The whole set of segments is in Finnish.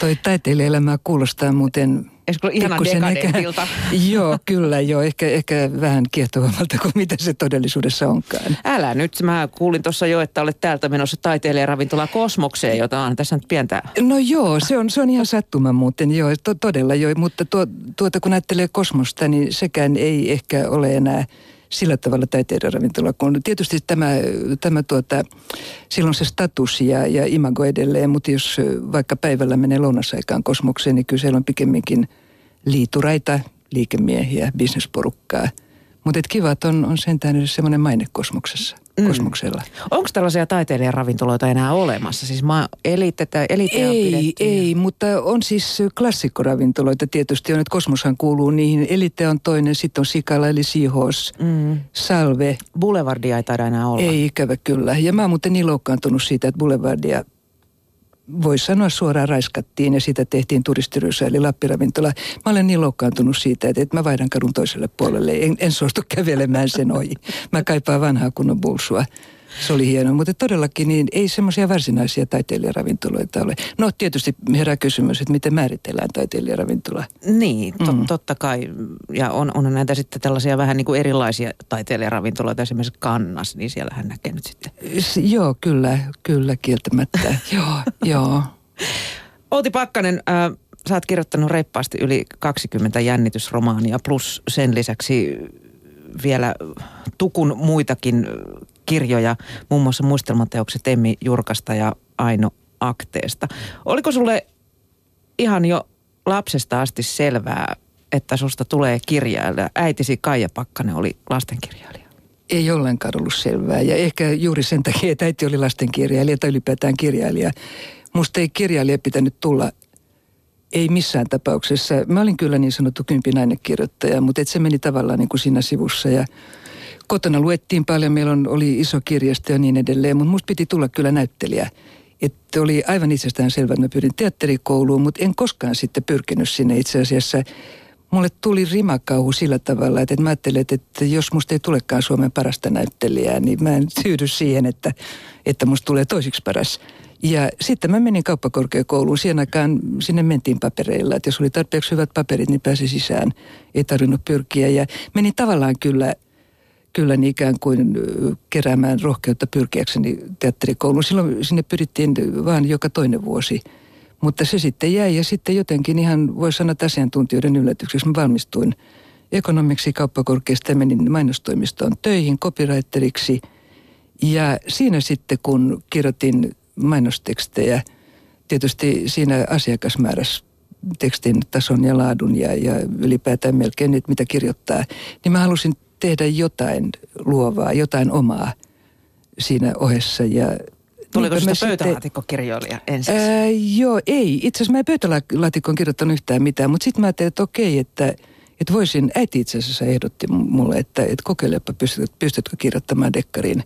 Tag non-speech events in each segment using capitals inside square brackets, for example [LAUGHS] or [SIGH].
Toi taiteilijaelämä kuulostaa muuten Eikö ihan dekadentilta? [LAUGHS] joo, kyllä joo. Ehkä, ehkä vähän kiehtovammalta kuin mitä se todellisuudessa onkaan. Älä nyt. Mä kuulin tuossa jo, että olet täältä menossa taiteilijaravintola Kosmokseen, jota on tässä nyt pientä. No joo, se on, se on ihan sattuma muuten. Joo, to, todella joo. Mutta tuo, tuota kun ajattelee Kosmosta, niin sekään ei ehkä ole enää – sillä tavalla taiteiden ravintola, kun tietysti tämä, tämä tuota, silloin se status ja, ja imago edelleen, mutta jos vaikka päivällä menee lounasaikaan kosmokseen, niin kyllä siellä on pikemminkin liituraita, liikemiehiä, bisnesporukkaa. Mutta kiva, että on, on sentään edes semmoinen maine kosmoksessa mm. kosmoksella. Onko tällaisia taiteilijaravintoloita enää olemassa? Siis ma- eliittetä, ei, ei, mutta on siis klassikkoravintoloita tietysti on, että kosmoshan kuuluu niihin. Elite on toinen, sitten on Sikala eli Seahorse, mm. Salve. Boulevardia ei taida enää olla. Ei ikävä kyllä. Ja mä oon muuten niin loukkaantunut siitä, että Boulevardia voi sanoa suoraan raiskattiin ja sitä tehtiin turistirysä eli Lappiravintola. Mä olen niin loukkaantunut siitä, että, että mä vaihdan kadun toiselle puolelle. En, en suostu kävelemään sen ohi. Mä kaipaan vanhaa kunnon bulsua. Se oli hieno, mutta todellakin niin ei semmoisia varsinaisia taiteilijaravintoloita ole. No tietysti herää kysymys, että miten määritellään taiteilijaravintola. Niin, to, mm. totta kai. Ja on, on näitä sitten tällaisia vähän niin kuin erilaisia taiteilijaravintoloita, esimerkiksi Kannas, niin siellähän näkee nyt sitten. S- joo, kyllä, kyllä kieltämättä. [LAUGHS] joo, joo. Outi Pakkanen, äh, sä oot kirjoittanut reippaasti yli 20 jännitysromaania, plus sen lisäksi vielä tukun muitakin kirjoja, muun muassa muistelmateokset Emmi Jurkasta ja Aino Akteesta. Oliko sulle ihan jo lapsesta asti selvää, että susta tulee kirjailija? Äitisi Kaija Pakkanen oli lastenkirjailija. Ei ollenkaan ollut selvää ja ehkä juuri sen takia, että äiti oli lastenkirjailija tai ylipäätään kirjailija. Musta ei kirjailija pitänyt tulla ei missään tapauksessa. Mä olin kyllä niin sanottu kympinainen kirjoittaja, mutta et se meni tavallaan niin kuin siinä sivussa ja kotona luettiin paljon, meillä on, oli iso kirjasto ja niin edelleen, mutta musta piti tulla kyllä näyttelijä. Että oli aivan itsestään selvä, että mä pyrin teatterikouluun, mutta en koskaan sitten pyrkinyt sinne itse asiassa. Mulle tuli rimakauhu sillä tavalla, että mä ajattelin, että jos musta ei tulekaan Suomen parasta näyttelijää, niin mä en tyydy siihen, että, että musta tulee toisiksi paras. Ja sitten mä menin kauppakorkeakouluun. Siihen aikaan sinne mentiin papereilla, että jos oli tarpeeksi hyvät paperit, niin pääsi sisään. Ei tarvinnut pyrkiä. Ja menin tavallaan kyllä kyllä niin ikään kuin keräämään rohkeutta pyrkiäkseni teatterikouluun. Silloin sinne pyrittiin vain joka toinen vuosi. Mutta se sitten jäi ja sitten jotenkin ihan voi sanoa asiantuntijoiden yllätykseksi. Mä valmistuin ekonomiksi kauppakorkeasta ja menin mainostoimistoon töihin copywriteriksi. Ja siinä sitten kun kirjoitin mainostekstejä, tietysti siinä asiakasmäärässä tekstin tason ja laadun ja, ja ylipäätään melkein nyt mitä kirjoittaa, niin mä halusin tehdä jotain luovaa, jotain omaa siinä ohessa. Ja Tuliko sitä pöytälaatikkokirjoilija ensin? Ää, joo, ei. Itse asiassa mä en pöytälaatikkoon kirjoittanut yhtään mitään, mutta sitten mä ajattelin, että okei, että, että voisin, äiti itse asiassa ehdotti mulle, että, että kokeilepa, pystyt, pystytkö kirjoittamaan dekkarin.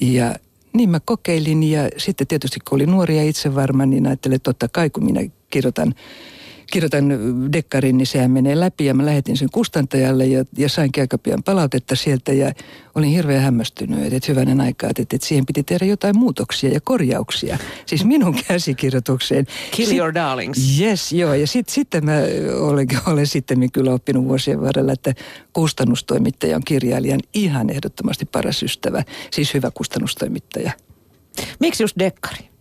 Ja niin mä kokeilin ja sitten tietysti kun oli nuoria itse varma, niin ajattelin, että totta kai kun minä kirjoitan kirjoitan dekkarin, niin sehän menee läpi ja mä lähetin sen kustantajalle ja, ja sain aika pian palautetta sieltä ja olin hirveän hämmästynyt, että hyvänen aikaa, että, että siihen piti tehdä jotain muutoksia ja korjauksia. Siis minun [LAUGHS] käsikirjoitukseen. Kill sit, your darlings. Yes, joo. Ja sit, sitten mä [LAUGHS] olen, olen sitten kyllä oppinut vuosien varrella, että kustannustoimittaja on kirjailijan ihan ehdottomasti paras ystävä. Siis hyvä kustannustoimittaja. Miksi just dekkari?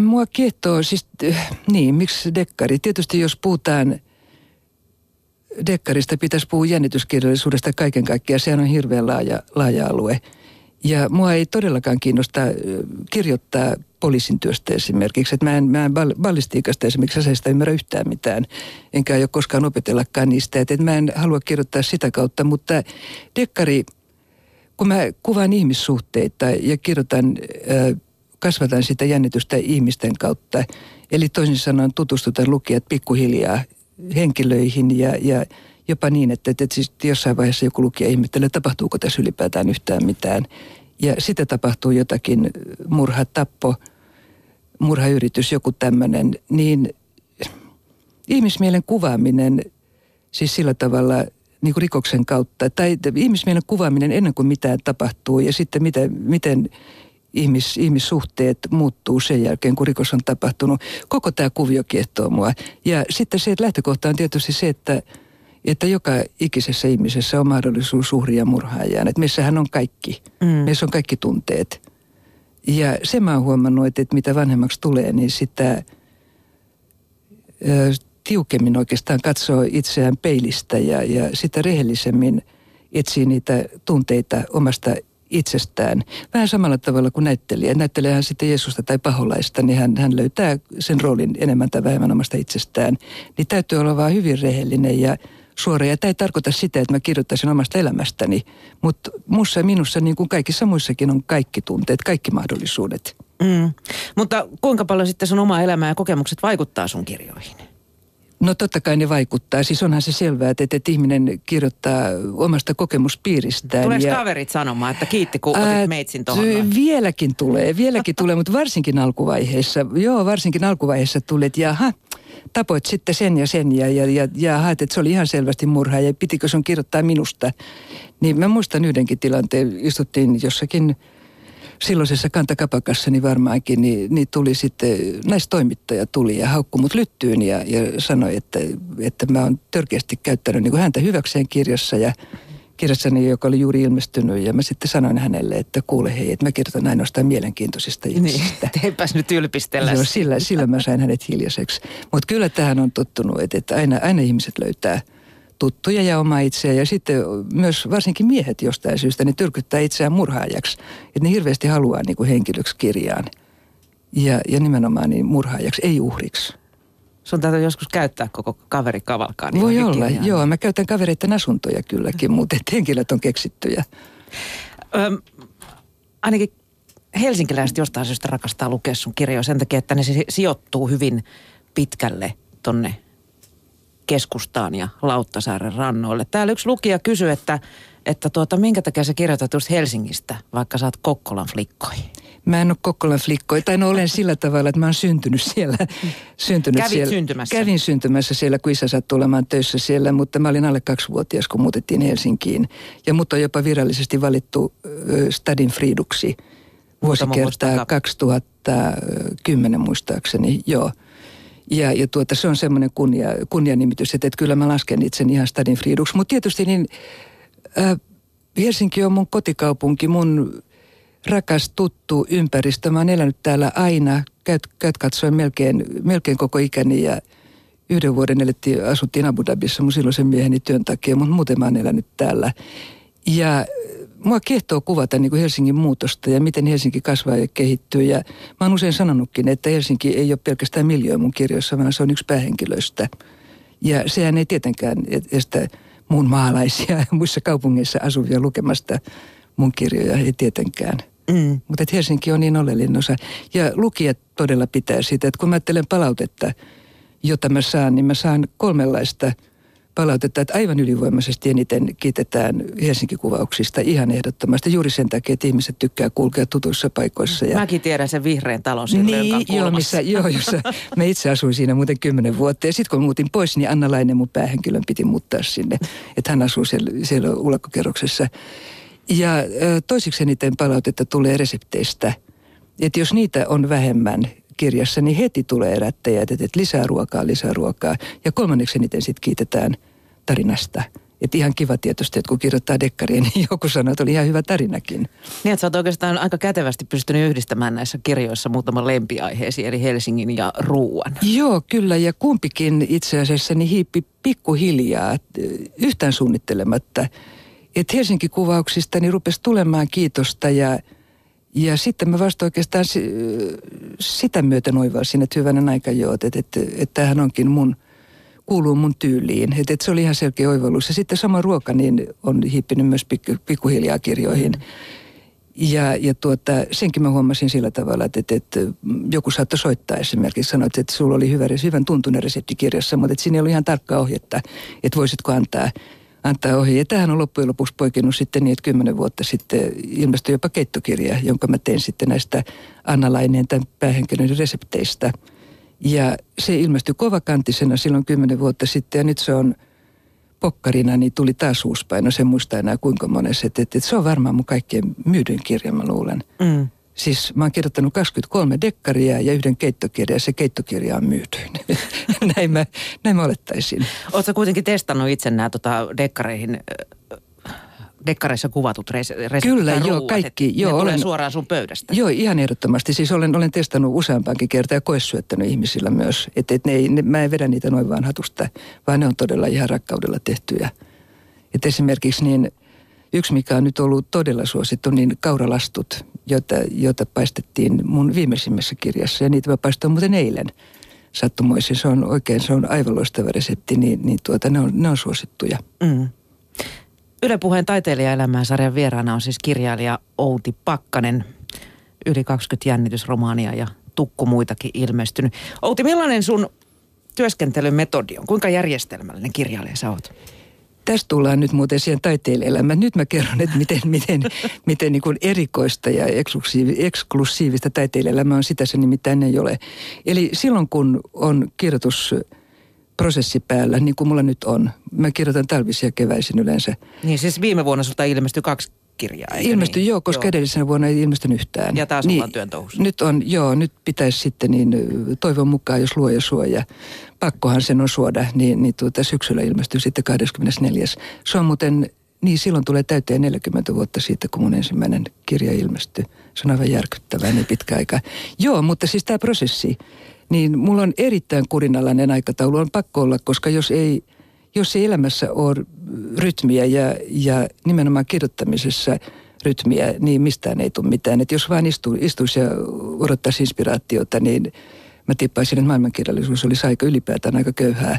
Mua kiehtoo, siis niin, miksi dekkari? Tietysti jos puhutaan dekkarista, pitäisi puhua jännityskirjallisuudesta kaiken kaikkiaan. Sehän on hirveän laaja, laaja alue. Ja mua ei todellakaan kiinnosta kirjoittaa poliisin työstä esimerkiksi. Että mä en, mä en ballistiikasta esimerkiksi aseista ymmärrä yhtään mitään, enkä ole koskaan opetellakaan niistä. Että mä en halua kirjoittaa sitä kautta, mutta dekkari, kun mä kuvaan ihmissuhteita ja kirjoitan kasvataan sitä jännitystä ihmisten kautta. Eli toisin sanoen tutustutaan lukijat pikkuhiljaa henkilöihin ja, ja jopa niin, että, että siis jossain vaiheessa joku lukija ihmettelee, tapahtuuko tässä ylipäätään yhtään mitään. Ja sitten tapahtuu jotakin murha, tappo, murhayritys, joku tämmöinen, niin ihmismielen kuvaaminen siis sillä tavalla niin kuin rikoksen kautta, tai ihmismielen kuvaaminen ennen kuin mitään tapahtuu ja sitten miten, miten ihmis, ihmissuhteet muuttuu sen jälkeen, kun rikos on tapahtunut. Koko tämä kuvio kiehtoo mua. Ja sitten se, että lähtökohta on tietysti se, että, että joka ikisessä ihmisessä on mahdollisuus uhria murhaajaan. Että meissähän on kaikki. Mm. Meissä on kaikki tunteet. Ja se mä oon huomannut, että, että mitä vanhemmaksi tulee, niin sitä ö, tiukemmin oikeastaan katsoo itseään peilistä ja, ja sitä rehellisemmin etsii niitä tunteita omasta itsestään. Vähän samalla tavalla kuin näyttelijä. Näyttelijä hän sitten Jeesusta tai paholaista, niin hän, hän löytää sen roolin enemmän tai vähemmän omasta itsestään. Niin täytyy olla vaan hyvin rehellinen ja suora. Ja tämä ei tarkoita sitä, että mä kirjoittaisin omasta elämästäni, mutta muussa ja minussa, niin kuin kaikissa muissakin, on kaikki tunteet, kaikki mahdollisuudet. Mm. Mutta kuinka paljon sitten sun oma elämä ja kokemukset vaikuttaa sun kirjoihin? No totta kai ne vaikuttaa. Siis onhan se selvää, että, että ihminen kirjoittaa omasta kokemuspiiristään. Tuleeko ja, kaverit sanomaan, että kiitti kun otit ää, meitsin tuohon? Vieläkin tulee, vieläkin tulee, mutta varsinkin alkuvaiheessa. Joo, varsinkin alkuvaiheessa tulee, että jaha, tapoit sitten sen ja sen ja, ja, ja, ja haet, että se oli ihan selvästi murha ja pitikö sun kirjoittaa minusta. Niin mä muistan yhdenkin tilanteen, istuttiin jossakin silloisessa kantakapakassa niin varmaankin, niin, niin tuli sitten, naistoimittaja tuli ja haukkui mut lyttyyn ja, ja sanoi, että, että mä oon törkeästi käyttänyt niin kuin häntä hyväkseen kirjassa ja kirjassani, joka oli juuri ilmestynyt. Ja mä sitten sanoin hänelle, että kuule hei, että mä kirjoitan ainoastaan mielenkiintoisista niin, ihmisistä. Niin, teipäs nyt ylpistellä. Joo, sillä, sillä mä sain hänet hiljaiseksi. Mutta kyllä tähän on tottunut, että, että aina, aina ihmiset löytää tuttuja ja oma itseä. Ja sitten myös varsinkin miehet jostain syystä, ne tyrkyttää itseään murhaajaksi. Että ne hirveästi haluaa niin kuin henkilöksi kirjaan. Ja, ja nimenomaan niin murhaajaksi, ei uhriksi. Sun täytyy joskus käyttää koko kaveri kavalkaan. Voi olla, kirjaan. joo. Mä käytän kavereiden asuntoja kylläkin, mutta henkilöt on keksittyjä. Öm, ainakin helsinkiläiset jostain syystä rakastaa lukea sun kirjoja sen takia, että ne sijoittuu hyvin pitkälle tonne keskustaan ja Lauttasaaren rannoille. Täällä yksi lukija kysyi, että, että tuota, minkä takia sä kirjoitat just Helsingistä, vaikka sä oot Kokkolan flikkoihin? Mä en ole Kokkolan flikkoja, tai no olen [LAUGHS] sillä tavalla, että mä oon syntynyt siellä. syntynyt Kävit siellä. syntymässä? Kävin syntymässä siellä, kun isä sattui olemaan töissä siellä, mutta mä olin alle kaksivuotias, kun muutettiin Helsinkiin. Ja mut on jopa virallisesti valittu äh, Stadin Friiduksi vuosikertaa 2010 muistaakseni, joo. Ja, ja tuota, se on semmoinen kunnia, kunnianimitys, että, että kyllä mä lasken itsen ihan Stadin Friiduksi. Mutta tietysti niin, äh, Helsinki on mun kotikaupunki, mun rakas tuttu ympäristö. Mä oon elänyt täällä aina, käyt, käyt katsoen melkein, melkein koko ikäni ja yhden vuoden elettiin, asuttiin Abu Dhabissa mun silloisen mieheni työn takia, mutta muuten mä oon elänyt täällä. Ja mua kiehtoo kuvata niin kuin Helsingin muutosta ja miten Helsinki kasvaa ja kehittyy. Ja mä oon usein sanonutkin, että Helsinki ei ole pelkästään miljoona mun kirjoissa, vaan se on yksi päähenkilöistä. Ja sehän ei tietenkään estä muun maalaisia [LAUGHS] muissa kaupungeissa asuvia lukemasta mun kirjoja, ei tietenkään. Mm. Mutta Helsinki on niin oleellinen osa. Ja lukijat todella pitää sitä, että kun mä ajattelen palautetta, jota mä saan, niin mä saan kolmenlaista palautetta, että aivan ylivoimaisesti eniten kiitetään Helsinki-kuvauksista ihan ehdottomasti. Juuri sen takia, että ihmiset tykkää kulkea tutuissa paikoissa. Ja... Mäkin tiedän sen vihreän talon siinä niin, joo, missä, joo, jossa mä itse asuin siinä muuten kymmenen vuotta. Ja sitten kun muutin pois, niin Anna Lainen mun päähenkilön piti muuttaa sinne. Että hän asuu siellä, siellä ulkokerroksessa. Ja toisiksi eniten palautetta tulee resepteistä. Että jos niitä on vähemmän kirjassa, niin heti tulee erättäjät, että lisää ruokaa, lisää ruokaa. Ja kolmanneksi eniten sitten kiitetään tarinasta. Että ihan kiva tietysti, että kun kirjoittaa dekkaria, [LAUGHS] niin joku sanoo, että oli ihan hyvä tarinakin. Niin, että sä oot oikeastaan aika kätevästi pystynyt yhdistämään näissä kirjoissa muutaman lempiaiheesi, eli Helsingin ja ruuan. Joo, kyllä, ja kumpikin itse asiassa niin hiippi pikkuhiljaa, yhtään suunnittelematta – että Helsinki-kuvauksista niin rupesi tulemaan kiitosta ja, ja sitten mä vasta oikeastaan sitä myöten oivalsin, että hyvänen aika joo, että, että, että tämähän onkin mun, kuuluu mun tyyliin. Että, että se oli ihan selkeä oivallus. Ja sitten sama ruoka niin on hiippinyt myös pikku, pikkuhiljaa kirjoihin. Ja, ja tuota, senkin mä huomasin sillä tavalla, että, että, että joku saattoi soittaa esimerkiksi, sanoa, että, sulla oli hyvä, hyvän tuntunen resepti kirjassa, mutta että siinä ei ollut ihan tarkkaa ohjetta, että voisitko antaa antaa ohi. Ja tämähän on loppujen lopuksi poikennut sitten niin, että kymmenen vuotta sitten ilmestyi jopa keittokirja, jonka mä tein sitten näistä Anna Laineen tämän päähenkilön resepteistä. Ja se ilmestyi kovakantisena silloin kymmenen vuotta sitten ja nyt se on pokkarina, niin tuli taas uusi paino. Se muista enää kuinka monessa. Että, että, että se on varmaan mun kaikkein myydyin kirja, mä luulen. Mm. Siis mä oon kirjoittanut 23 dekkaria ja yhden keittokirjan ja se keittokirja on myyty. [LAUGHS] näin, mä, näin mä olettaisin. Oletko kuitenkin testannut itse nämä tota, dekkareihin dekkareissa kuvatut reseptit Kyllä, joo, ruuat, kaikki. Joo, ne olen, suoraan sun pöydästä. Joo, ihan ehdottomasti. Siis olen, olen testannut useampaankin kertaa ja koessyöttänyt ihmisillä myös. Että et ne ei, ne, mä en vedä niitä noin vaan hatusta, vaan ne on todella ihan rakkaudella tehtyjä. Että esimerkiksi niin yksi, mikä on nyt ollut todella suosittu, niin kauralastut, joita, joita paistettiin mun viimeisimmässä kirjassa. Ja niitä mä paistoin muuten eilen sattumoisin. Se on oikein, se on aivan loistava resepti, niin, niin tuota, ne, on, ne on suosittuja. Mm. Yle Puheen taiteilijaelämää sarjan vieraana on siis kirjailija Outi Pakkanen. Yli 20 jännitysromaania ja tukku muitakin ilmestynyt. Outi, millainen sun työskentelymetodi on? Kuinka järjestelmällinen kirjailija sä oot? Tästä tullaan nyt muuten siihen taiteilijaelämään. Nyt mä kerron, että miten, miten, miten niin erikoista ja eksklusiivista taiteilijaelämää on. Sitä se nimittäin ei ole. Eli silloin kun on kirjoitus prosessi päällä, niin kuin mulla nyt on. Mä kirjoitan talvisia keväisin yleensä. Niin siis viime vuonna sulta ilmestyi kaksi kirjaa, Ilmestyi, niin? joo, koska joo. edellisenä vuonna ei ilmestynyt yhtään. Ja taas niin, on Nyt on, joo, nyt pitäisi sitten niin toivon mukaan, jos luoja suo ja pakkohan sen on suoda, niin, niin tuota, syksyllä ilmestyy sitten 24. Se on muuten, niin silloin tulee täyteen 40 vuotta siitä, kun mun ensimmäinen kirja ilmestyi. Se on aivan järkyttävää niin pitkä aika. Joo, mutta siis tämä prosessi, niin mulla on erittäin kurinalainen aikataulu. On pakko olla, koska jos ei, jos ei elämässä ole rytmiä ja, ja nimenomaan kirjoittamisessa rytmiä, niin mistään ei tule mitään. Et jos vain istu, istuisi ja odottaisi inspiraatiota, niin mä tippaisin, että maailmankirjallisuus olisi aika ylipäätään aika köyhää.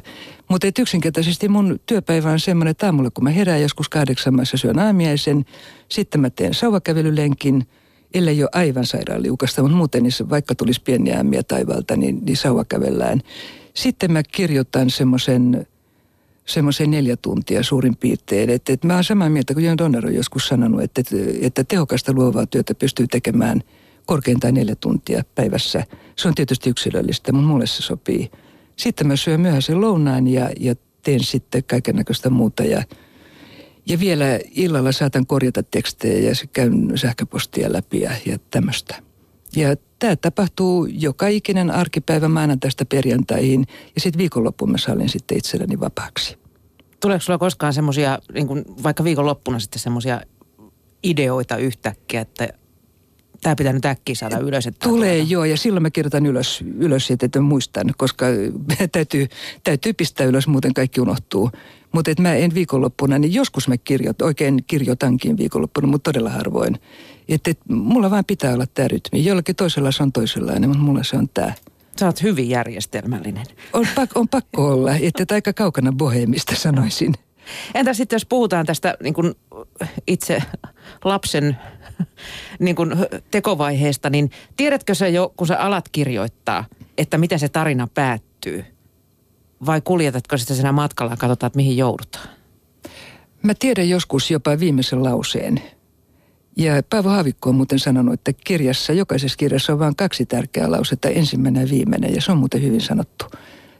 Mutta yksinkertaisesti mun työpäivä on semmoinen, että aamulla kun mä herään joskus kahdeksan maissa syön aamiaisen, sitten mä teen sauvakävelylenkin – ellei ole aivan sairaan liukasta, mutta muuten niin vaikka tulisi pieniä ämmiä taivaalta, niin, niin sauva kävellään. Sitten mä kirjoitan semmoisen semmoisen neljä tuntia suurin piirtein. Että, että mä oon samaa mieltä kuin Jan Donner on joskus sanonut, että, että tehokasta luovaa työtä pystyy tekemään korkeintaan neljä tuntia päivässä. Se on tietysti yksilöllistä, mutta mulle se sopii. Sitten mä syön myöhäisen lounaan ja, ja teen sitten kaiken näköistä muuta ja ja vielä illalla saatan korjata tekstejä ja käyn sähköpostia läpi ja, ja tämmöistä. Ja tämä tapahtuu joka ikinen arkipäivä maanantaista perjantaihin ja sitten viikonloppuun mä sallin sitten itselleni vapaaksi. Tuleeko sulla koskaan semmoisia, niin vaikka viikonloppuna sitten semmoisia ideoita yhtäkkiä, että tämä pitää nyt äkkiä saada ylös. Että Tulee tuota. joo, ja silloin mä kirjoitan ylös, ylös että muistan, koska [LAUGHS] täytyy, täytyy pistää ylös, muuten kaikki unohtuu. Mutta mä en viikonloppuna, niin joskus mä kirjoitan, oikein kirjoitankin viikonloppuna, mutta todella harvoin. Että et, mulla vaan pitää olla tämä rytmi. Jollakin toisella se on toisenlainen, mutta mulla se on tämä. Sä oot hyvin järjestelmällinen. On, pak, on pakko olla, että aika kaukana boheemista sanoisin. Entä sitten jos puhutaan tästä niin kun itse lapsen niin kun tekovaiheesta, niin tiedätkö sä jo, kun sä alat kirjoittaa, että miten se tarina päättyy? Vai kuljetatko sitä siinä matkalla ja katsotaan, että mihin joudutaan? Mä tiedän joskus jopa viimeisen lauseen. Ja Paavo Haavikko on muuten sanonut, että kirjassa, jokaisessa kirjassa on vain kaksi tärkeää lausetta, ensimmäinen ja viimeinen, ja se on muuten hyvin sanottu.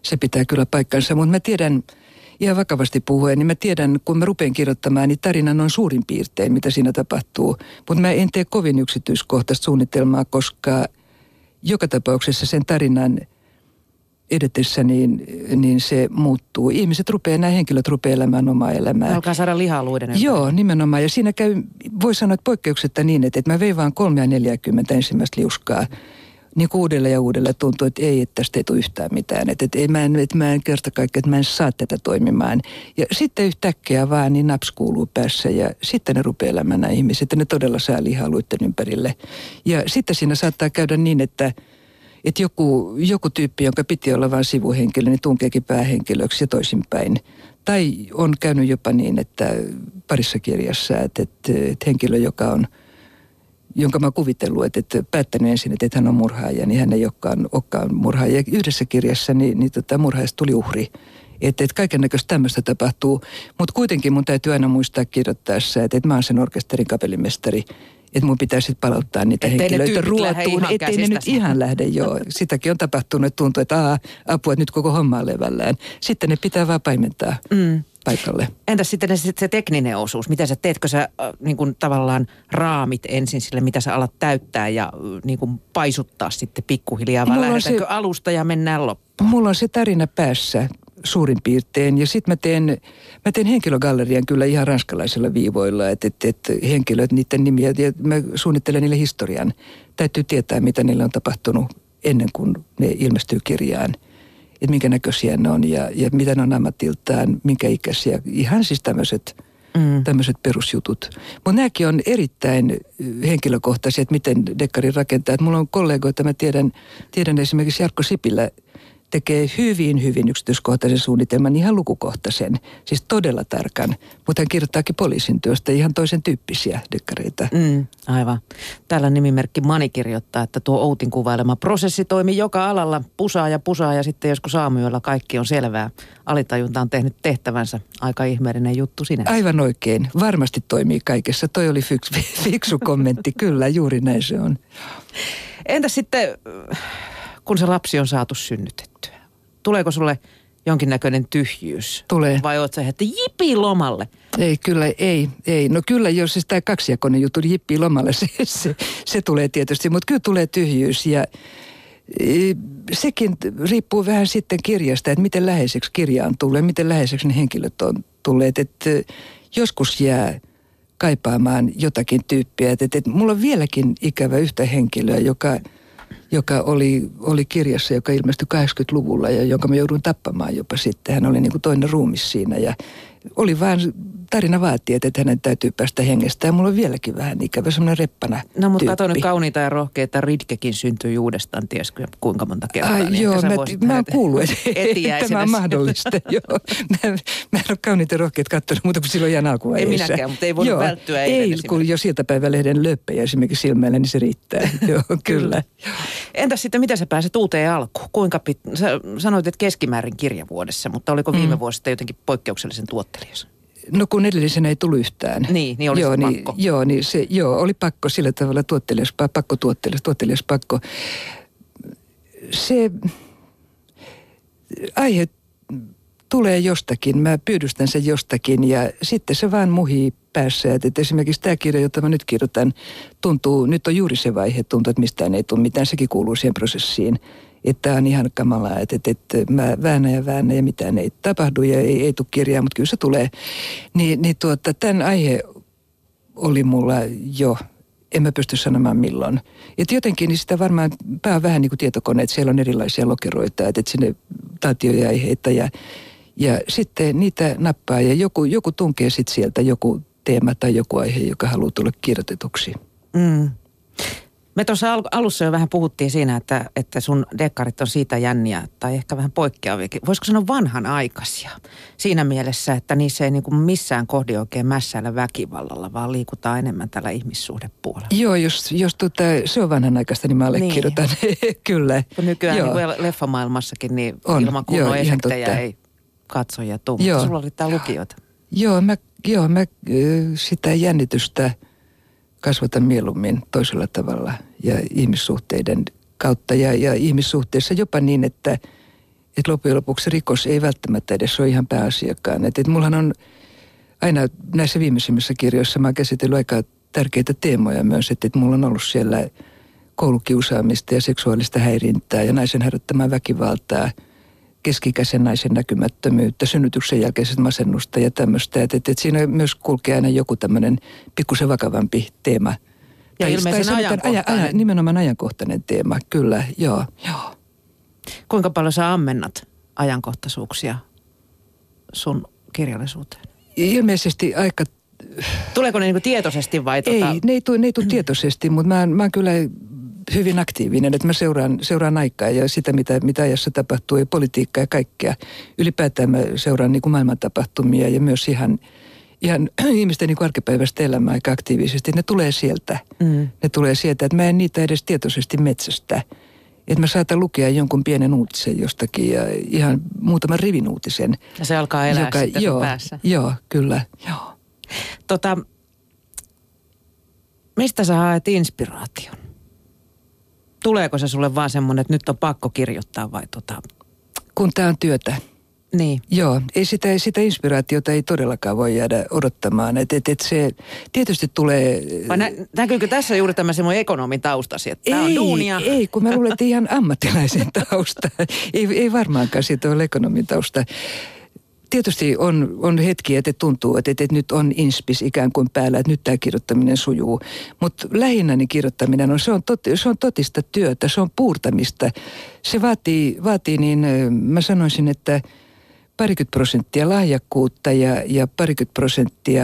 Se pitää kyllä paikkansa, mutta mä tiedän, ihan vakavasti puhuen, niin mä tiedän, kun mä rupean kirjoittamaan, niin tarinan on suurin piirtein, mitä siinä tapahtuu. Mutta mä en tee kovin yksityiskohtaista suunnitelmaa, koska joka tapauksessa sen tarinan – edetessä, niin, niin se muuttuu. Ihmiset rupeaa, nämä henkilöt rupeaa elämään omaa elämää. Alkaa saada lihaa luiden Joo, nimenomaan. Ja siinä käy, voi sanoa, että poikkeuksetta niin, että, että mä vein vaan 340 ensimmäistä liuskaa. Niin uudelle ja uudelle tuntuu, että ei, että tästä ei tule yhtään mitään. Että, että, että, mä en, että mä en kerta kaikkea, että mä en saa tätä toimimaan. Ja sitten yhtäkkiä vaan niin naps kuuluu päässä ja sitten ne rupeaa elämään nämä ihmiset. Ja ne todella saa lihaa luiden ympärille. Ja sitten siinä saattaa käydä niin, että – että joku, joku tyyppi, jonka piti olla vain sivuhenkilö, niin tunkeekin päähenkilöksi ja toisinpäin. Tai on käynyt jopa niin, että parissa kirjassa, että, että, että henkilö, joka on, jonka mä kuvitellut, että, että päättänyt ensin, että, että hän on murhaaja, niin hän ei olekaan, olekaan murhaaja. Yhdessä kirjassa niin, niin tota, murhaajasta tuli uhri. Että, että kaiken näköistä tämmöistä tapahtuu. Mutta kuitenkin mun täytyy aina muistaa kirjoittaessa, että, että mä oon sen orkesterin kapellimestari että mun pitäisi palauttaa niitä ettei henkilöitä ruotuun, ettei ne nyt ihan lähde, joo. [LAUGHS] Sitäkin on tapahtunut, että tuntuu, että aa, apua, että nyt koko homma on levällään. Sitten ne pitää vaan paimentaa. Mm. paikalle. Entäs sitten se, se tekninen osuus? Mitä sä teetkö sä äh, niin kuin tavallaan raamit ensin sille, mitä sä alat täyttää ja äh, niin kuin paisuttaa sitten pikkuhiljaa, vai lähdetäänkö se, alusta ja mennään loppuun? Mulla on se tarina päässä suurin piirtein. Ja sitten mä teen, mä teen henkilögallerian kyllä ihan ranskalaisilla viivoilla, että et, et henkilöt, niiden nimiä, ja mä suunnittelen niille historian. Täytyy tietää, mitä niille on tapahtunut ennen kuin ne ilmestyy kirjaan. Että minkä näköisiä ne on ja, ja mitä ne on ammatiltaan, minkä ikäisiä. Ihan siis tämmöiset mm. tämmöiset perusjutut. Mutta nämäkin on erittäin henkilökohtaisia, että miten dekkari rakentaa. Et mulla on kollegoita, mä tiedän, tiedän esimerkiksi Jarkko Sipilä, tekee hyvin, hyvin yksityiskohtaisen suunnitelman, ihan lukukohtaisen, siis todella tarkan. Mutta hän kirjoittaakin poliisin työstä ihan toisen tyyppisiä dekkareita. Mm, aivan. Täällä nimimerkki Mani kirjoittaa, että tuo Outin kuvailema prosessi toimii joka alalla, pusaa ja pusaa ja sitten joskus aamuyöllä kaikki on selvää. Alitajunta on tehnyt tehtävänsä. Aika ihmeellinen juttu sinä. Aivan oikein. Varmasti toimii kaikessa. Toi oli fiksu, [LAUGHS] fiksu kommentti. Kyllä, juuri näin se on. Entä sitten kun se lapsi on saatu synnytettyä? Tuleeko sulle jonkinnäköinen tyhjyys? Tulee. Vai oot sä, että jipi lomalle? Ei, kyllä, ei, ei. No kyllä, jos siis tämä kaksijakoinen juttu, niin jippi lomalle, [LAUGHS] se, se, se tulee tietysti. Mutta kyllä tulee tyhjyys ja e, sekin riippuu vähän sitten kirjasta, että miten läheiseksi kirjaan tulee, miten läheiseksi ne henkilöt on tulleet. Että joskus jää kaipaamaan jotakin tyyppiä. Että, että mulla on vieläkin ikävä yhtä henkilöä, joka – joka oli, oli kirjassa, joka ilmestyi 80-luvulla ja jonka mä joudun tappamaan jopa sitten. Hän oli niin kuin toinen ruumis siinä ja oli vaan, tarina vaatii, että hänen täytyy päästä hengestä. Ja mulla on vieläkin vähän ikävä semmoinen reppana No mutta katso nyt kauniita ja rohkeita. Ridkekin syntyi uudestaan, ties kuinka monta kertaa. Ai, niin joo, mä, mä oon kuullut, että [LAUGHS] tämä on mahdollista. [LAUGHS] joo. Mä, mä en ole kauniita ja rohkeita katsonut muuta kuin silloin ihan alkuvaiheessa. Ei minäkään, mutta ei voinut joo, välttyä. Ei, kun jo sieltä päivälehden löppejä esimerkiksi silmällä, niin se riittää. [LAUGHS] joo, kyllä. Entäs sitten, miten sä pääset uuteen alkuun? Kuinka pit... Sä sanoit, että keskimäärin kirjavuodessa, mutta oliko viime mm. vuosista jotenkin poikkeuksellisen tuottelias? No kun edellisenä ei tullut yhtään. Niin, niin oli joo, niin, pakko. Joo, niin se, joo, oli pakko sillä tavalla tuottelias, pakko tuottelias, tuottelias pakko. Se aihe tulee jostakin, mä pyydystän sen jostakin ja sitten se vaan muhii päässä. Että esimerkiksi tämä kirja, jota mä nyt kirjoitan, tuntuu, nyt on juuri se vaihe, tuntuu, että mistään ei tule mitään, sekin kuuluu siihen prosessiin että tämä on ihan kamalaa, että, että, että mä väännän ja väännän ja mitään ei tapahdu ja ei, ei tule kirjaa, mutta kyllä se tulee. Niin, niin tuota, tämän aihe oli mulla jo en mä pysty sanomaan milloin. Et jotenkin niin sitä varmaan pää on vähän niin kuin tietokone, että siellä on erilaisia lokeroita, että, sinne taatioja aiheita ja, ja sitten niitä nappaa ja joku, joku tunkee sitten sieltä joku teema tai joku aihe, joka haluaa tulla kirjoitetuksi. Mm. Me tuossa alussa jo vähän puhuttiin siinä, että, että sun dekkarit on siitä jänniä tai ehkä vähän poikkeaviakin. Voisiko sanoa vanhanaikaisia? Siinä mielessä, että niissä ei niin kuin missään kohdi oikein mässäillä väkivallalla, vaan liikutaan enemmän tällä ihmissuhdepuolella. Joo, jos, jos tuota, se on vanhanaikaista, niin mä allekirjoitan. Niin. [LAUGHS] Kyllä. Kun nykyään joo. niin leffamaailmassakin niin on, ilman kunnon joo, efektejä ei katsoja tuu. Mutta sulla oli tämä lukijoita. Joo, mä, joo, mä sitä jännitystä – kasvata mieluummin toisella tavalla ja ihmissuhteiden kautta. Ja, ja ihmissuhteissa jopa niin, että, että loppujen lopuksi rikos ei välttämättä edes ole ihan pääasiakkaan. Että, että mullahan on aina näissä viimeisimmissä kirjoissa mä oon käsitellyt aika tärkeitä teemoja myös, että, että mulla on ollut siellä koulukiusaamista ja seksuaalista häirintää ja naisen harjoittamaa väkivaltaa – keskikäisen naisen näkymättömyyttä, synnytyksen jälkeisestä masennusta ja tämmöistä. Että, että, että siinä myös kulkee aina joku tämmöinen pikkusen vakavampi teema. Ja tai, ilmeisen tai ajankohtainen. Aja, aja, nimenomaan ajankohtainen teema, kyllä, joo, joo. Kuinka paljon sä ammennat ajankohtaisuuksia sun kirjallisuuteen? Ilmeisesti aika Tuleeko ne niin tietoisesti vai? Tuota... Ei, ne ei tule, ne ei tule tietoisesti, mutta mä, mä kyllä hyvin aktiivinen, että mä seuraan, seuraan aikaa ja sitä, mitä, mitä ajassa tapahtuu ja politiikkaa ja kaikkea. Ylipäätään mä seuraan niin kuin maailman tapahtumia ja myös ihan, ihan [CLEARS THROAT] ihmisten niin kuin arkipäiväistä elämää aika aktiivisesti. Ne tulee sieltä. Mm. Ne tulee sieltä, että mä en niitä edes tietoisesti metsästä. Että mä saatan lukea jonkun pienen uutisen jostakin ja ihan muutaman rivin uutisen. Ja se alkaa elää joka, sitten joo, päässä. Joo, kyllä. Joo. Tota, mistä sä haet inspiraation? Tuleeko se sulle vaan semmoinen, että nyt on pakko kirjoittaa vai tota? Kun tämä on työtä. Niin. Joo, ei sitä, sitä inspiraatiota ei todellakaan voi jäädä odottamaan. Et, et, et se tietysti tulee... Vai nä, näkyykö tässä juuri tämä semmoinen ekonomin taustasi, että tämä on duunia? Ei, kun mä luulen, että ihan [LAUGHS] ammattilaisen tausta. ei, ei varmaankaan siitä ole ekonomin tausta tietysti on, on hetki, että tuntuu, että, että, että nyt on inspis ikään kuin päällä, että nyt tämä kirjoittaminen sujuu. Mutta lähinnä niin kirjoittaminen on, se on, tot, se on totista työtä, se on puurtamista. Se vaatii, vaatii niin, mä sanoisin, että parikymmentä prosenttia lahjakkuutta ja, ja parikymmentä prosenttia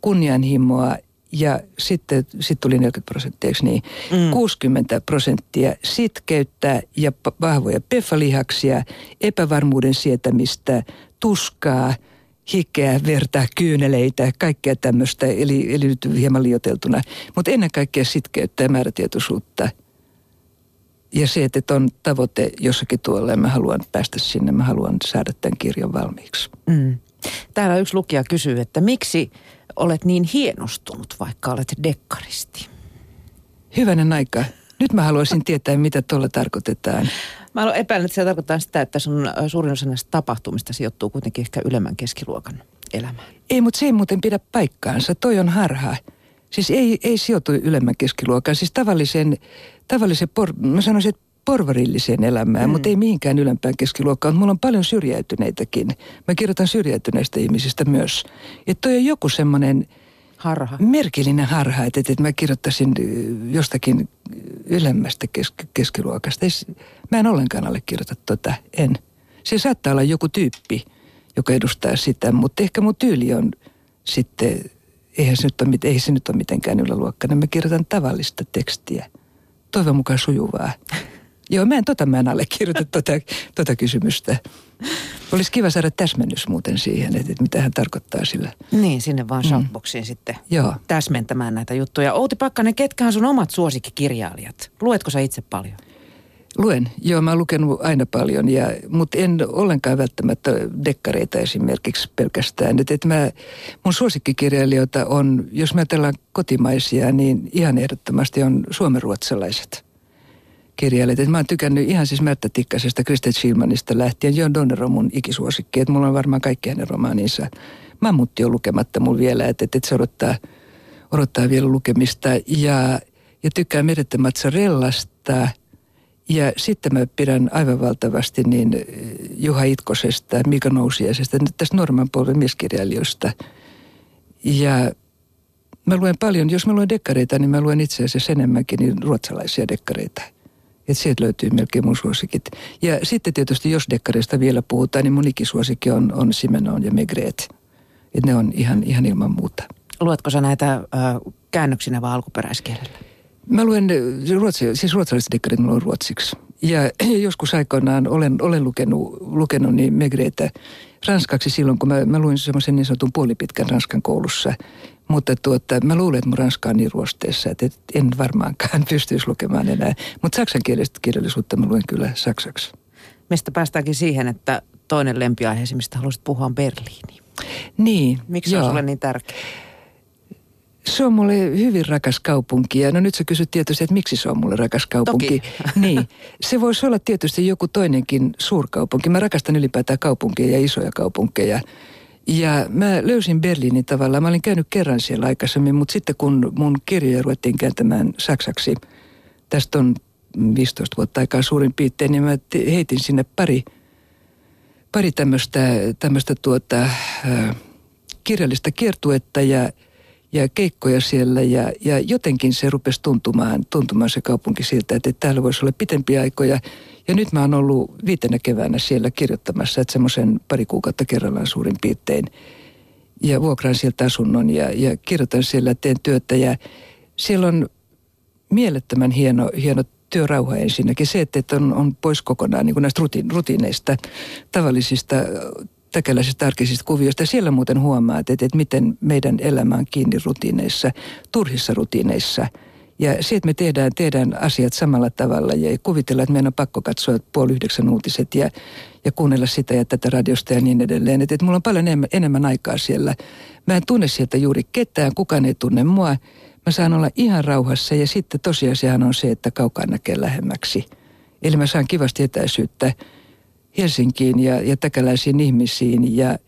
kunnianhimoa ja sitten sit tuli 40 prosenttia, niin? Mm. 60 prosenttia sitkeyttä ja vahvoja peffalihaksia, epävarmuuden sietämistä, tuskaa, hikeä, verta, kyyneleitä, kaikkea tämmöistä, eli, eli nyt hieman liioteltuna. Mutta ennen kaikkea sitkeyttä ja määrätietoisuutta. Ja se, että on tavoite jossakin tuolla ja mä haluan päästä sinne, mä haluan saada tämän kirjan valmiiksi. Mm. Täällä yksi lukija kysyy, että miksi olet niin hienostunut, vaikka olet dekkaristi? Hyvänen aika. Nyt mä haluaisin tietää, mitä tuolla tarkoitetaan. Mä epäilen, että se tarkoittaa sitä, että sun suurin osa näistä tapahtumista sijoittuu kuitenkin ehkä ylemmän keskiluokan elämään. Ei, mutta se ei muuten pidä paikkaansa. Toi on harha. Siis ei, ei sijoitu ylemmän keskiluokan. Siis tavallisen, tavallisen por, mä sanoisin, että porvarilliseen elämään, mm. mutta ei mihinkään ylempään keskiluokkaan. Mulla on paljon syrjäytyneitäkin. Mä kirjoitan syrjäytyneistä ihmisistä myös. Että toi on joku semmoinen harha. merkillinen harha, että, että mä kirjoittaisin jostakin ylemmästä kesk- keskiluokasta. Mä en ollenkaan allekirjoita tota, en. Se saattaa olla joku tyyppi, joka edustaa sitä, mutta ehkä mun tyyli on sitten, eihän se nyt ole, ei se nyt ole mitenkään yläluokkana. Mä kirjoitan tavallista tekstiä. Toivon mukaan sujuvaa. [LAUGHS] Joo, mä en tota, mä en allekirjoita tota, tota kysymystä. Olisi kiva saada täsmennys muuten siihen, että, että mitä hän tarkoittaa sillä. Niin, sinne vaan mm. shoutboxiin mm. sitten Joo. täsmentämään näitä juttuja. Outi Pakkanen, ketkä on sun omat suosikkikirjailijat? Luetko sä itse paljon? Luen. Joo, mä oon lukenut aina paljon, ja, mutta en ollenkaan välttämättä dekkareita esimerkiksi pelkästään. Et, et mä, mun suosikkikirjailijoita on, jos mä ajatellaan kotimaisia, niin ihan ehdottomasti on suomenruotsalaiset kirjailijat. Et mä oon tykännyt ihan siis Märtä Tikkasesta, Kristet Schilmanista lähtien. John Donner on mun ikisuosikki. Et mulla on varmaan kaikki hänen romaaninsa. Mammutti on lukematta mulla vielä, että et, et se odottaa, odottaa vielä lukemista. Ja, ja tykkään Merette Mazzarellasta. Ja sitten mä pidän aivan valtavasti niin eh, Juha Itkosesta, Mika Nousiaisesta, tästä Norman polven mieskirjailijoista. Ja mä luen paljon, jos mä luen dekkareita, niin mä luen itse asiassa enemmänkin niin ruotsalaisia dekkareita. Että sieltä löytyy melkein mun suosikit. Ja sitten tietysti, jos dekkareista vielä puhutaan, niin mun ikisuosikki on, on Simenon ja Megret. Että ne on ihan, ihan ilman muuta. Luetko sä näitä äh, käännöksinä vai alkuperäiskielellä? Mä luen, ruotsi, siis ruotsalaiset dekkarit mulla on ruotsiksi. Ja [CLEARS THROAT] joskus aikoinaan olen, olen lukenut, lukenut niin Megreitä ranskaksi silloin, kun mä, mä luin semmoisen niin sanotun puolipitkän ranskan koulussa. Mutta tuota, mä luulen, että mun ranska on niin ruosteessa, että en varmaankaan [LAUGHS] pystyisi lukemaan enää. Mutta saksankielistä kirjallisuutta mä luen kyllä saksaksi. Mistä päästäänkin siihen, että toinen lempiaihe, mistä haluaisit puhua, on Berliini. Niin, Miksi se on sulle niin tärkeä? Se on mulle hyvin rakas kaupunki. Ja no nyt sä kysyt tietysti, että miksi se on mulle rakas kaupunki. Toki. [LAUGHS] Niin. Se voisi olla tietysti joku toinenkin suurkaupunki. Mä rakastan ylipäätään kaupunkeja ja isoja kaupunkeja. Ja mä löysin Berliinin tavallaan. Mä olin käynyt kerran siellä aikaisemmin, mutta sitten kun mun kirjoja ruvettiin kääntämään saksaksi, tästä on 15 vuotta aikaa suurin piirtein, niin mä heitin sinne pari, pari tämmöistä, tuota, äh, kirjallista kiertuetta ja, ja keikkoja siellä. Ja, ja jotenkin se rupesi tuntumaan, tuntumaan se kaupunki siltä, että täällä voisi olla pitempiä aikoja. Ja nyt mä oon ollut viitenä keväänä siellä kirjoittamassa, että semmoisen pari kuukautta kerrallaan suurin piirtein. Ja vuokraan sieltä asunnon ja, ja kirjoitan siellä, teen työtä ja siellä on mielettömän hieno, hieno työrauha ensinnäkin. Se, että on, on pois kokonaan niin kuin näistä rutiin, rutiineista, tavallisista täkäläisistä arkisista kuvioista. Siellä muuten huomaat, että, että miten meidän elämä on kiinni rutiineissa, turhissa rutiineissa – ja se, että me tehdään, tehdään asiat samalla tavalla ja kuvitellaan, että meidän on pakko katsoa puoli yhdeksän uutiset ja, ja kuunnella sitä ja tätä radiosta ja niin edelleen. Että, että mulla on paljon enemmän, enemmän aikaa siellä. Mä en tunne sieltä juuri ketään, kukaan ei tunne mua. Mä saan olla ihan rauhassa ja sitten tosiasiahan on se, että kaukaa näkee lähemmäksi. Eli mä saan kivasti etäisyyttä Helsinkiin ja, ja täkäläisiin ihmisiin ja,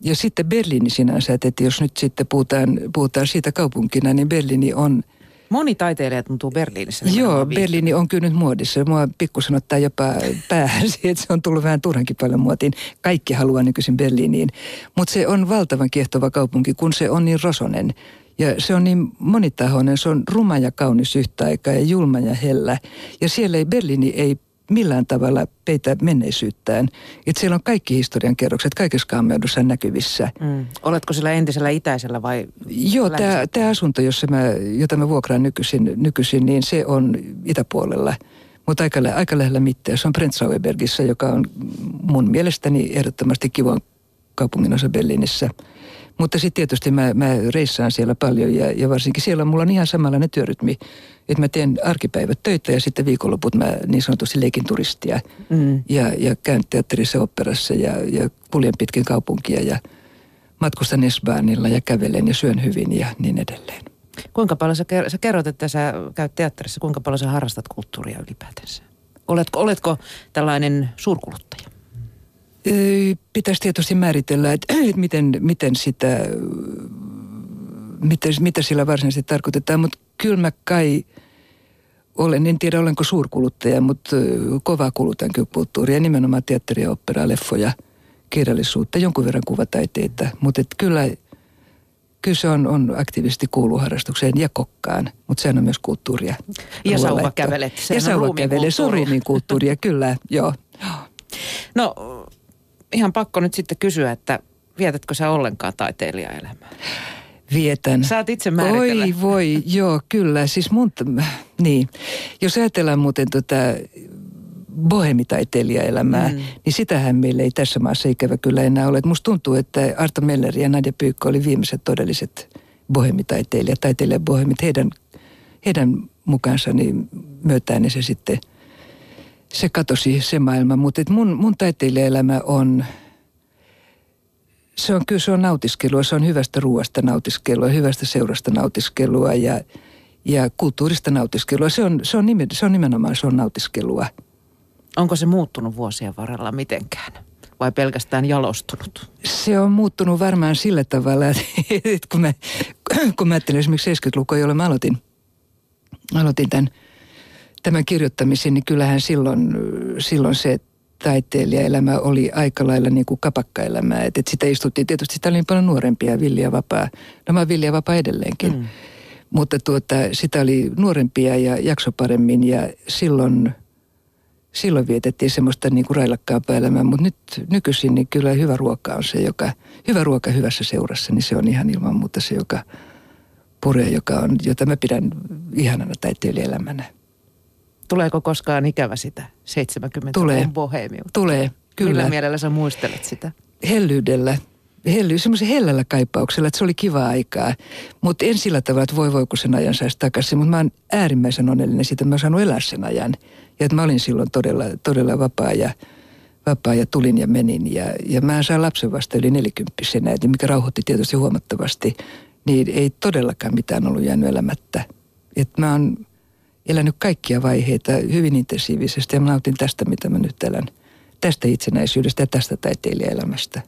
ja sitten Berliini sinänsä, että jos nyt sitten puhutaan, puhutaan siitä kaupunkina, niin Berliini on – Moni taiteilija tuntuu Berliinissä. Joo, Berliini on kyllä nyt muodissa. Mua pikkusen ottaa jopa päähän [LAUGHS] että se on tullut vähän turhankin paljon muotiin. Kaikki haluaa nykyisin Berliiniin. Mutta se on valtavan kiehtova kaupunki, kun se on niin rosonen. Ja se on niin monitahoinen, se on ruma ja kaunis yhtä aikaa ja julma ja hellä. Ja siellä ei, Berliini ei millään tavalla peitä menneisyyttään. Että siellä on kaikki historian kerrokset kaikessa kaameudussa näkyvissä. Mm. Oletko sillä entisellä itäisellä vai Joo, tämä asunto, jossa mä, jota mä vuokraan nykyisin, nykyisin, niin se on itäpuolella. Mutta aika, aika lähellä mitään. Se on Prenzlauerbergissa, joka on mun mielestäni ehdottomasti kivan kaupunginosa Berliinissä – mutta sitten tietysti mä, mä reissaan siellä paljon ja, ja varsinkin siellä mulla on ihan samanlainen työrytmi, että mä teen arkipäivät töitä ja sitten viikonloput mä niin sanotusti leikin turistia mm. ja, ja käyn teatterissa, operassa ja, ja kuljen pitkin kaupunkia ja matkustan Esbaanilla ja kävelen ja syön hyvin ja niin edelleen. Kuinka paljon sä, sä kerrot, että sä käyt teatterissa, kuinka paljon sä harrastat kulttuuria ylipäätänsä? Oletko, oletko tällainen suurkuluttaja? Pitäisi tietysti määritellä, että, [CLEARS THROAT] miten, miten sitä, mitä, mitä sillä varsinaisesti tarkoitetaan, mutta kyllä mä kai olen, en tiedä olenko suurkuluttaja, mutta kovaa kulutan kyllä kulttuuria, nimenomaan teatteria, operaa, leffoja, kirjallisuutta, jonkun verran kuvataiteita, mutta et kyllä, kyllä se on, on aktiivisesti kuuluu harrastukseen ja kokkaan, mutta sehän on myös kulttuuria. Ja sauva kävelet, ja sauva kävelet, se on kulttuuria, kyllä, joo. No ihan pakko nyt sitten kysyä, että vietätkö sä ollenkaan taiteilijaelämää? Vietän. Saat itse määritellä. Oi voi, joo, kyllä. Siis mun, niin. Jos ajatellaan muuten tota bohemitaiteilijaelämää, mm. niin sitähän meillä ei tässä maassa ikävä kyllä enää ole. musta tuntuu, että Arto Melleri ja Nadia Pyykkö oli viimeiset todelliset bohemitaiteilijat, taiteilijabohemit. Heidän, heidän mukaansa niin myötään niin se sitten – se katosi se maailma, mutta et mun, mun taiteilijaelämä on, se on kyllä se on nautiskelua, se on hyvästä ruoasta nautiskelua, hyvästä seurasta nautiskelua ja, ja kulttuurista nautiskelua. Se on, se, on nimen, se on nimenomaan se on nautiskelua. Onko se muuttunut vuosien varrella mitenkään? vai pelkästään jalostunut? Se on muuttunut varmaan sillä tavalla, että kun mä, kun mä ajattelen esimerkiksi 70-lukua, jolloin mä aloitin, aloitin tämän – tämän kirjoittamisen, niin kyllähän silloin, silloin se taiteilijaelämä oli aika lailla niin kuin kapakkaelämää. Että et sitä istuttiin, tietysti sitä oli niin paljon nuorempia, Villi ja Vapaa. No mä Villi ja Vapaa edelleenkin. Mm. Mutta tuota, sitä oli nuorempia ja jakso paremmin ja silloin, silloin vietettiin semmoista niin kuin railakkaampaa elämää. Mutta nyt nykyisin niin kyllä hyvä ruoka on se, joka, hyvä ruoka hyvässä seurassa, niin se on ihan ilman muuta se, joka puree, joka on, jota mä pidän ihanana taiteilijaelämänä. Tuleeko koskaan ikävä sitä 70 Tulee. bohemiutta? Tulee, kyllä. Millä mielellä sä muistelet sitä? Hellyydellä. Helly, semmoisen hellällä kaipauksella, että se oli kiva aikaa. Mutta en sillä tavalla, että voi voi kun sen ajan saisi takaisin. Mutta mä oon äärimmäisen onnellinen siitä, että mä oon saanut elää sen ajan. Ja että mä olin silloin todella, todella vapaa ja, vapaa ja tulin ja menin. Ja, ja mä sain lapsen vasta yli nelikymppisenä, mikä rauhoitti tietysti huomattavasti. Niin ei todellakaan mitään ollut jäänyt elämättä. Että mä oon elänyt kaikkia vaiheita hyvin intensiivisesti ja mä nautin tästä, mitä mä nyt elän. Tästä itsenäisyydestä ja tästä taiteilijaelämästä.